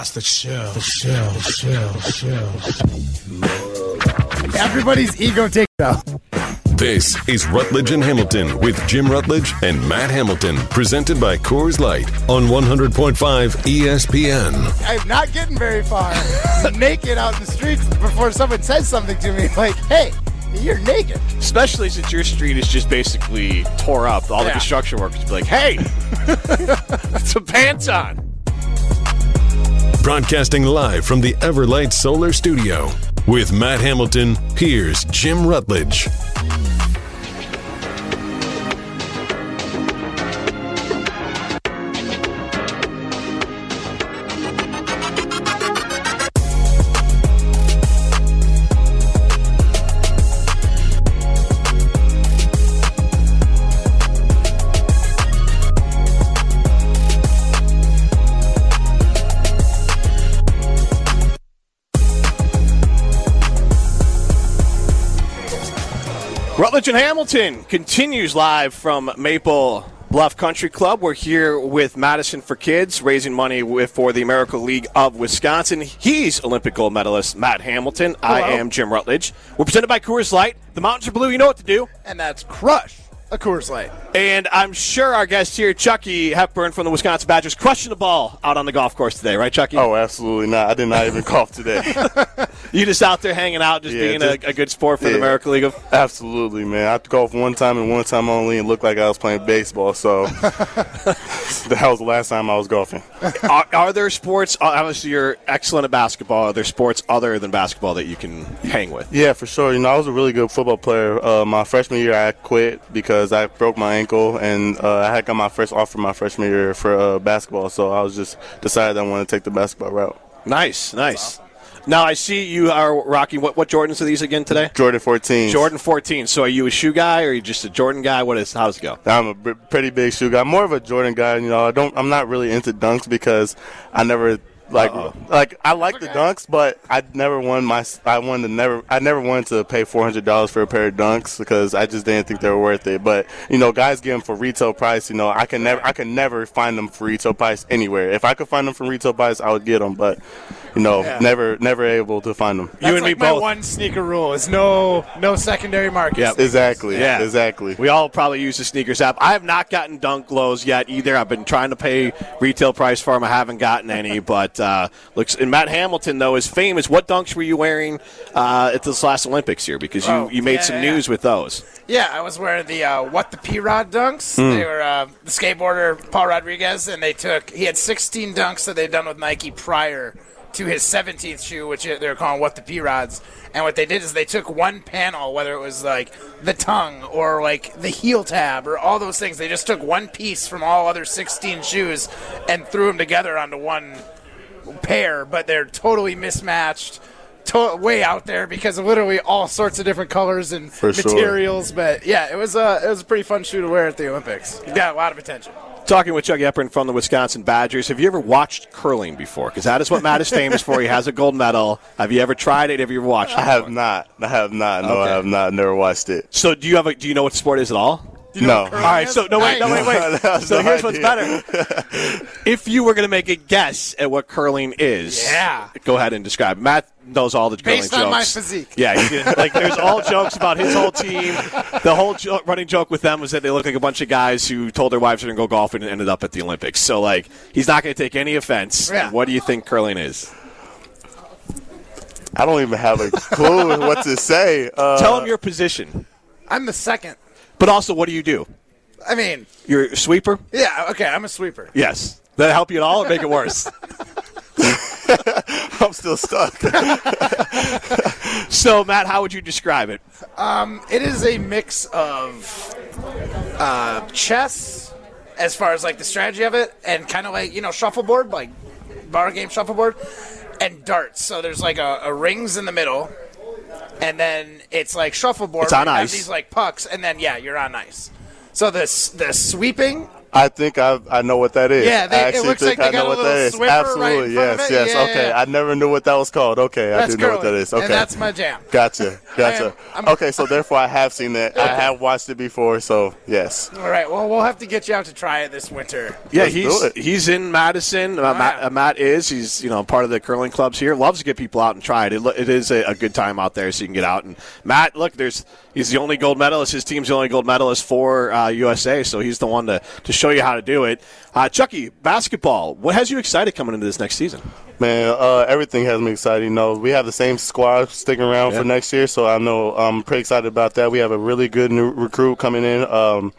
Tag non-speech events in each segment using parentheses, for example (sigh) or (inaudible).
That's the chill, the chill, chill, chill. Everybody's ego take out. This is Rutledge and Hamilton with Jim Rutledge and Matt Hamilton, presented by Coors Light on 100.5 ESPN. I'm not getting very far. naked out in the streets before someone says something to me like, hey, you're naked. Especially since your street is just basically tore up. All the Yeah. construction workers be like, hey, (laughs) some pants on. Broadcasting live from the Everlight Solar Studio. With Matt Hamilton, here's Jim Rutledge. Rutledge and Hamilton continues live from Maple Bluff Country Club. We're here with Madison for Kids, raising money with, for the American League of Wisconsin. He's Olympic gold medalist Matt Hamilton. I am Jim Rutledge. We're presented by Coors Light. The mountains are blue. You know what to do. And that's Crush, a Coors Light. And I'm sure our guest here, Chucky Hepburn from the Wisconsin Badgers, crushing the ball out on the golf course today, right, Chucky? Oh, absolutely not. I did not even cough today. (laughs) You just out there hanging out, just Yeah, being just- a, a good sport for the. American League of. absolutely, man. I golfed one time and one time only and looked like I was playing baseball. So (laughs) (laughs) that was the last time I was golfing. are, are there sports? uh, Obviously, you're excellent at basketball. Are there sports other than basketball that you can hang with? Yeah, for sure. You know, I was a really good football player. Uh, my freshman year, I quit because I broke my ankle, and uh, I had got my first offer my freshman year for uh, basketball. So I was just decided I wanted to take the basketball route. Nice, nice. Now I see you are rocking. What what Jordans are these again today? Jordan 14. Jordan 14. So are you a shoe guy or are you just a Jordan guy? What is? How's it go? I'm a b- pretty big shoe guy. More of a Jordan guy. You know, I don't. I'm not really into dunks because I never like uh-uh. like I like the dunks, but I never won my. I wanted to never. I never wanted to pay four hundred dollars for a pair of dunks because I just didn't think they were worth it. But you know, guys get them for retail price. You know, I can never. I can never find them for retail price anywhere. If I could find them for retail price, I would get them. But you know, never never able to find them. you That's and me like my both. one sneaker rule is no no secondary market. Yep. Exactly. Yeah. Exactly. We all probably use the sneakers app. I have not gotten dunk lows yet either. I've been trying to pay retail price for them. I haven't gotten any, but uh, looks. And Matt Hamilton though is famous. What dunks were you wearing uh, at this last Olympics here? Because you, Oh, you made yeah, some yeah, news with those. Yeah, I was wearing the uh, what the P Rod dunks. They were uh, the skateboarder Paul Rodriguez, and they took he had 16 dunks that they'd done with Nike prior to his 17th shoe, which they were calling what the P Rods. And what they did is they took one panel, whether it was like the tongue or like the heel tab or all those things. They just took one piece from all other 16 shoes and threw them together onto one pair, but they're totally mismatched. To- way out there because of literally all sorts of different colors and For sure. materials. But yeah, it was a it was a pretty fun shoe to wear at the Olympics. It got a lot of attention. Talking with Chuck Hepburn from the Wisconsin Badgers. Have you ever watched curling before? Because that is what Matt is famous for. He has a gold medal. Have you ever tried it? Have you ever watched it? I have not. I have not. No, Okay. I have not. Never watched it. So do you have a? Do you know what sport is at all? No. All right, so no wait, no wait, wait. (laughs) Nice. So No here's what's better. If you were going to make a guess at what curling is, Yeah. go ahead and describe. Matt knows all the curling Based jokes. on my physique. Yeah, he did. like there's all jokes about his whole team. The whole jo- running joke with them was that they look like a bunch of guys who told their wives they're going to go golfing and ended up at the Olympics. So like he's not going to take any offense. Yeah. What do you think curling is? I don't even have a clue what to say. Uh, Tell him your position, I'm the second. But also what do you do? I mean, You're a sweeper. yeah, okay, I'm a sweeper. Yes. Does that help you at all or make it worse? (laughs) I'm still stuck. so Matt, how would you describe it? It is a mix of uh, chess, as far as like the strategy of it, and kind of like you know shuffleboard, like bar game shuffleboard, and darts. So there's like a, a rings in the middle, and then it's like shuffleboard. It's on where you have ice. These like pucks, and then yeah, you're on ice. So this the sweeping I think I I know what that is. Yeah, they- I it actually looks think like I know got a what little that is. Swiffer right in Absolutely, front of yes, yes. Yeah, okay, yeah. I never knew what that was called. Okay, I That's do know what that is. Okay, and that's my jam. Gotcha, (laughs) gotcha. I'm- okay, so (laughs) therefore I have seen that. I have watched it before, so yes. All right, well, we'll have to get you out to try it this winter. Yeah, Let's he's he's in Madison. Uh, Matt, yeah. uh, Matt is. He's you know part of the curling clubs here. Loves to get people out and try it. It, lo- it is a, a good time out there, so you can get out. And Matt, look, there's he's the only gold medalist. His team's the only gold medalist for uh, USA, so he's the one to to show you how to do it. Uh, Chucky, basketball. What has you excited coming into this next season? Man, uh, everything has me excited. You know, we have the same squad sticking around Yeah. for next year, so I know I'm pretty excited about that. We have a really good new recruit coming in. Um,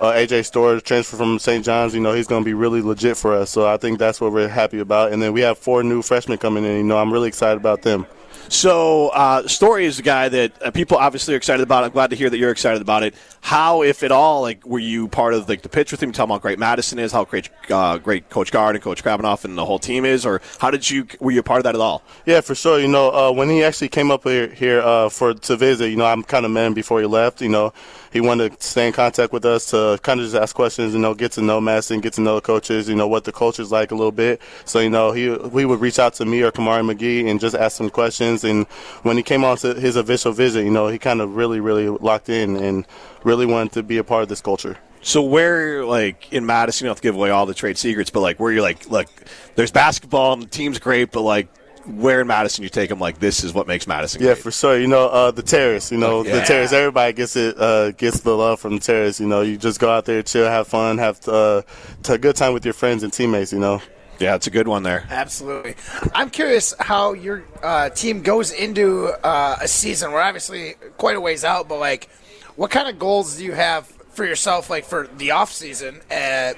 uh, AJ Storr, transfer from St. John's. You know, he's going to be really legit for us. So I think that's what we're happy about. And then we have four new freshmen coming in. You know, I'm really excited about them. So, uh, Story is a guy that uh, people obviously are excited about. I'm glad to hear that you're excited about it. How, if at all, like were you part of like the pitch with him? Tell him how great Madison is, how great, uh, great Coach Gard and Coach Krabbenhoft and the whole team is, or how did you were you a part of that at all? Yeah, for sure. You know, uh, when he actually came up here, here uh, for to visit, you know, I'm kind of met him before he left. You know, he wanted to stay in contact with us to kind of just ask questions. You know, get to know Madison, get to know the coaches. You know what the culture's like a little bit. So you know, he we would reach out to me or Kamari McGee and just ask some questions. And when he came on to his official visit, you know, he kind of really, really locked in and really wanted to be a part of this culture. So where, like in Madison, you don't have to give away all the trade secrets, but like where you're like, look, there's basketball and the team's great, but like where in Madison you take them, like this is what makes Madison. Yeah, great. for sure. You know, uh, the terrace. You know, Yeah. the terrace. Everybody gets it. Uh, gets the love from the terrace. You know, you just go out there, chill, have fun, have uh, t- a good time with your friends and teammates. You know. Yeah, it's a good one there. Absolutely. I'm curious how your uh, team goes into uh, a season. We're obviously quite a ways out, but like, what kind of goals do you have for yourself, like for the off season? Uh,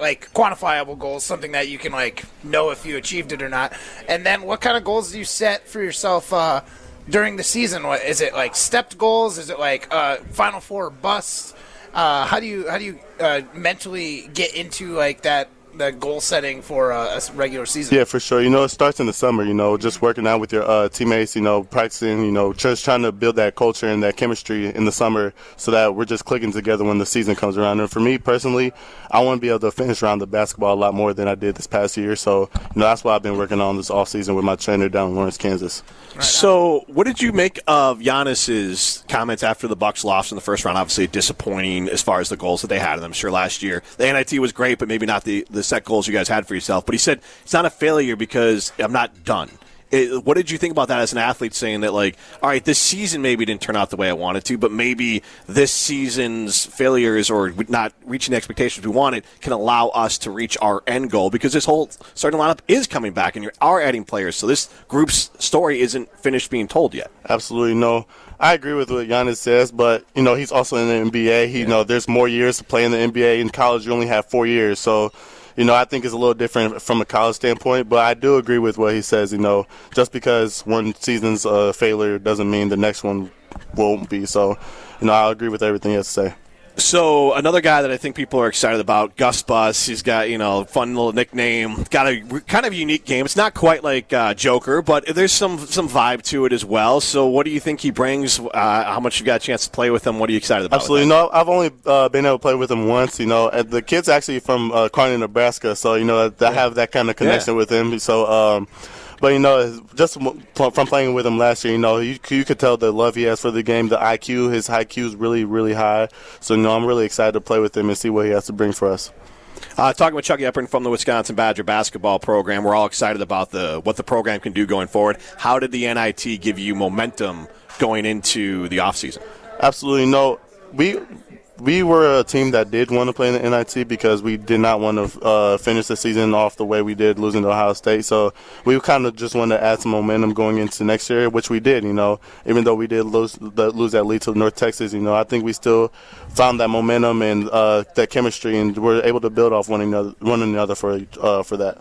like quantifiable goals, something that you can like know if you achieved it or not. And then, what kind of goals do you set for yourself? Uh, during the season, what is it like? Stepped goals? Is it like uh, Final Four bust? Uh, how do you how do you mentally get into like that the goal setting for uh, a s- regular season? Yeah, for sure. You know, it starts in the summer. You know, just working out with your uh, teammates. You know, practicing. You know, just trying to build that culture and that chemistry in the summer, so that we're just clicking together when the season comes around. And for me personally, I want to be able to finish around the basketball a lot more than I did this past year. So, you know, that's what I've been working on this off season with my trainer down in Lawrence, Kansas. So, what did you make of Giannis's comments after the Bucks lost in the first round? Obviously, disappointing as far as the goals that they had. And I'm sure last year the NIT was great, but maybe not the the set goals you guys had for yourself. But he said it's not a failure because I'm not done. It, what did you think about that as an athlete saying that, like, all right, this season maybe didn't turn out the way I wanted to, but maybe this season's failures or not reaching the expectations we wanted can allow us to reach our end goal because this whole starting lineup is coming back and you are adding players. So this group's story isn't finished being told yet. Absolutely no. I agree with what Giannis says, but you know he's also in the NBA. He, You know, there's more years to play in the NBA. In college, you only have four years, so you know I think it's a little different from a college standpoint. But I do agree with what he says. You know, just because one season's a failure doesn't mean the next one won't be. So, you know, I agree with everything he has to say. So another guy that I think people are excited about, Gus Bus. He's got you know fun little nickname. Got a kind of unique game. It's not quite like uh, Joker, but there's some some vibe to it as well. So what do you think he brings? Uh, how much you got a chance to play with him? What are you excited about? Absolutely. No, I've only uh, been able to play with him once. You know, the kid's actually from uh, Kearney, Nebraska, so you know I have that kind of connection Yeah. with him. So, um, but you know, just from playing with him last year, you know, you, you could tell the love he has for the game, the IQ, his IQ is really, really high. So, you know, I'm really excited to play with him and see what he has to bring for us. Uh, talking with Chucky Hepburn from the Wisconsin Badger basketball program, we're all excited about the what the program can do going forward. How did the NIT give you momentum going into the offseason? Absolutely no. We we were a team that did want to play in the NIT because we did not want to uh, finish the season off the way we did, losing to Ohio State. So we kind of just wanted to add some momentum going into next year, which we did. You know, even though we did lose lose that lead to North Texas, you know, I think we still found that momentum and uh, that chemistry, and we're able to build off one another, one another for uh, for that.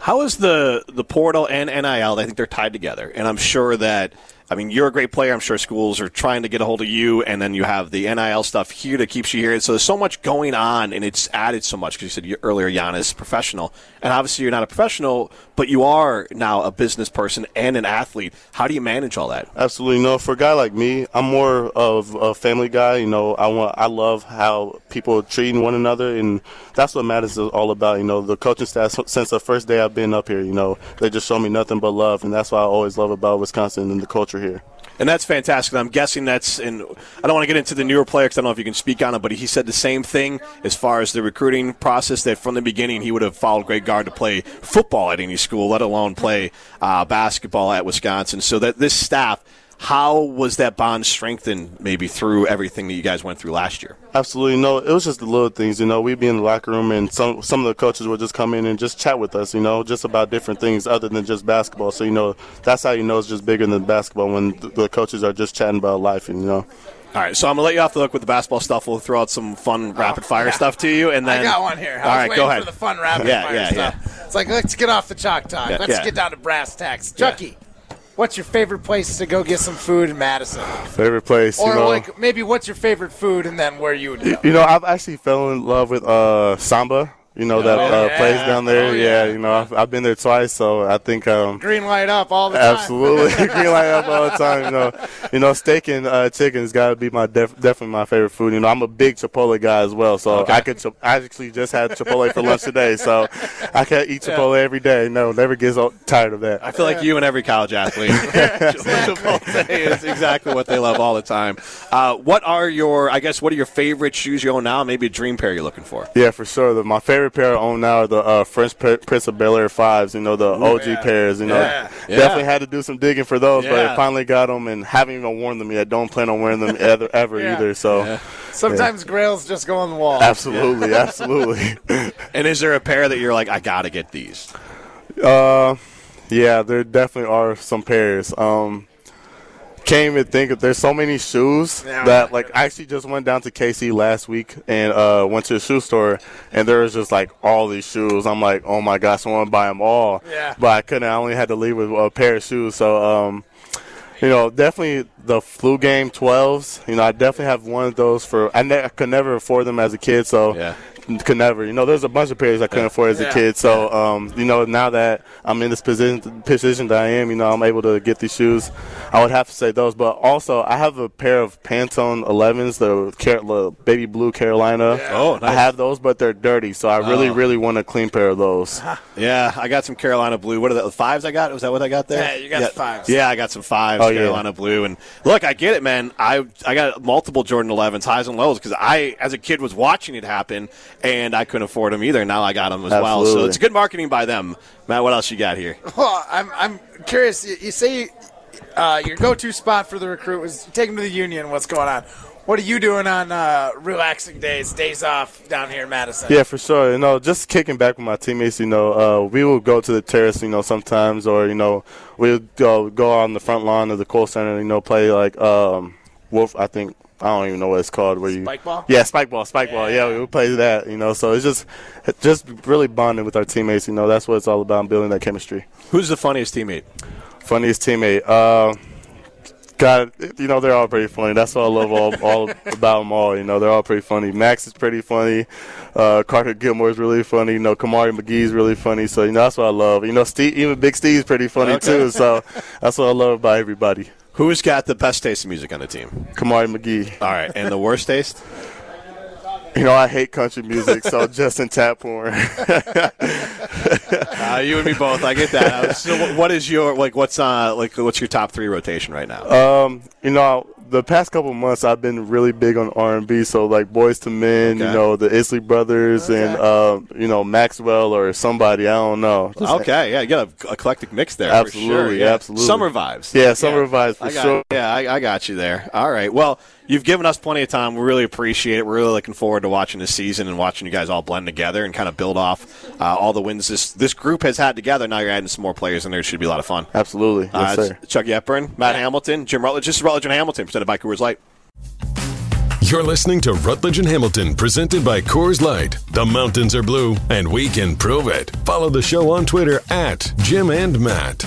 How is the the portal and NIL? I think they're tied together, and I'm sure that I mean, you're a great player. I'm sure schools are trying to get a hold of you, and then you have the NIL stuff here that keeps you here. So there's so much going on, and it's added so much because you said you- earlier, Giannis, professional, and obviously you're not a professional, but you are now a business person and an athlete. How do you manage all that? Absolutely no. For a guy like me, I'm more of a family guy. You know, I want, I love how people are treating one another, and that's what matters is all about. You know, the coaching staff since the first day I've been up here, you know, they just show me nothing but love, and that's what I always love about Wisconsin and the culture here. And that's fantastic. I'm guessing that's, and I don't want to get into the newer player because I don't know if you can speak on it, but he said the same thing as far as the recruiting process that from the beginning he would have followed Greg Gard to play football at any school, let alone play uh, basketball at Wisconsin. So that this staff, how was that bond strengthened maybe through everything that you guys went through last year? Absolutely no. It was just the little things, you know. We'd be in the locker room, and some some of the coaches would just come in and just chat with us, you know, just about different things other than just basketball. So you know, that's how you know it's just bigger than basketball when the, the coaches are just chatting about life, and you know. All right, so I'm gonna let you off the hook with the basketball stuff. We'll throw out some fun oh, rapid fire yeah. stuff to you, and then I got one here. I All was right, go ahead. for the fun rapid Yeah, fire yeah, stuff. It's like let's get off the chalk talk. Yeah, let's yeah. get down to brass tacks. Chucky, what's your favorite place to go get some food in Madison? Favorite place, Or you know. like maybe what's your favorite food and then where you would go? You know, I've actually fell in love with uh, Samba. You know that uh, yeah. place down there. Oh, yeah. yeah. you know, I've, I've been there twice, so I think um, Green light up all the time. absolutely (laughs) (laughs) green light up all the time. You know, you know, steak and uh, chicken's got to be my def- definitely my favorite food. You know, I'm a big Chipotle guy as well, so I could. Chip- I actually just had Chipotle for lunch today, so I can't eat Chipotle every day. No, never gets o- tired of that. I feel like you and every college athlete. (laughs) Chipotle is exactly what they love all the time. Uh, what are your, I guess, what are your favorite shoes you own now? Maybe a dream pair you're looking for. Yeah, for sure. The, my favorite pair I own now are the uh, Fresh P- Prince of Bel Air fives. You know, the OG pairs. You know, Yeah. definitely Yeah. had to do some digging for those, but I finally got them and haven't even worn them yet. Don't plan on wearing them ever, (laughs) ever Yeah. either. So, Sometimes grails just go on the wall. absolutely, absolutely. (laughs) And is there a pair that you're like, I got to get these? Uh, yeah, there definitely are some pairs. Um, can't even think of. There's so many shoes Yeah. that like I actually just went down to KC last week and uh, went to a shoe store and there was just like all these shoes. I'm like, oh my gosh, I want to buy them all. Yeah. But I couldn't. I only had to leave with a pair of shoes. So um, you know, definitely the flu game 12s. You know, I definitely have one of those for. I, ne- I could never afford them as a kid, so Yeah. Could never. You know, there's a bunch of pairs I couldn't afford as Yeah. a kid. So, um, you know, now that I'm in this position, position that I am, you know, I'm able to get these shoes. I would have to say those, but also I have a pair of Pantone 11s, the, Car- the baby blue Carolina. Oh, nice. I have those, but they're dirty, so I really, Oh. really want a clean pair of those. (laughs) Yeah, I got some Carolina blue. What are the, the fives I got? Was that what I got there? Yeah, you got yeah. fives. Yeah, I got some fives, Oh, yeah. Carolina blue. And look, I get it, man. I I got multiple Jordan 11s, highs and lows, because I, as a kid, was watching it happen, and I couldn't afford them either. Now I got them as well. So it's good marketing by them. Matt, what else you got here? Well, I'm, I'm curious. You, you say uh, your go-to spot for the recruit was take them to the Union. What's going on? What are you doing on uh, relaxing days, days off down here in Madison? Yeah, for sure. You know, just kicking back with my teammates. You know, uh, we will go to the terrace. You know, sometimes, or you know, we'll go go on the front lawn of the Kohl Center. You know, play like um, Wolf. I think I don't even know what it's called. Where you Spike ball? Yeah, spike ball, spike ball. Yeah, we will play that. You know, so it's just just really bonding with our teammates. You know, that's what it's all about, building that chemistry. Who's the funniest teammate? Funniest teammate. Uh, God, you know they're all pretty funny. That's what I love all, all (laughs) about them all. You know they're all pretty funny. Max is pretty funny. Uh, Carter Gilmore is really funny. You know Kamari McGee is really funny. So you know that's what I love. You know Steve, even Big Steve's pretty funny Okay. too. So (laughs) that's what I love about everybody. Who's got the best taste in music on the team? Kamari McGee. All right, and the worst taste? (laughs) You know I hate country music, so (laughs) Justin Taphorn. Uh, you and me both. I get that. Uh, So, what- what is your like? What's uh like? What's your top three rotation right now? Um, you know, the past couple months I've been really big on R and B. So like Boyz II Men, Okay. you know, the Isley Brothers, and uh, you know Maxwell or somebody. I don't know. Okay, yeah, you got a eclectic mix there. Absolutely, for sure. yeah. absolutely. Summer vibes. Yeah, summer vibes for I got, sure. Yeah, I, I got you there. All right. Well, you've given us plenty of time. We really appreciate it. We're really looking forward to watching this season and watching you guys all blend together and kind of build off uh, all the wins this this group has had together. Now you're adding some more players in there. It should be a lot of fun. Absolutely, yes, Uh, sir. Chuck Hepburn, Matt Hamilton, Jim Rutledge. This is Rutledge and Hamilton, presented by Coors Light. You're listening to Rutledge and Hamilton, presented by Coors Light. The mountains are blue, and we can prove it. Follow the show on Twitter at Jim and Matt.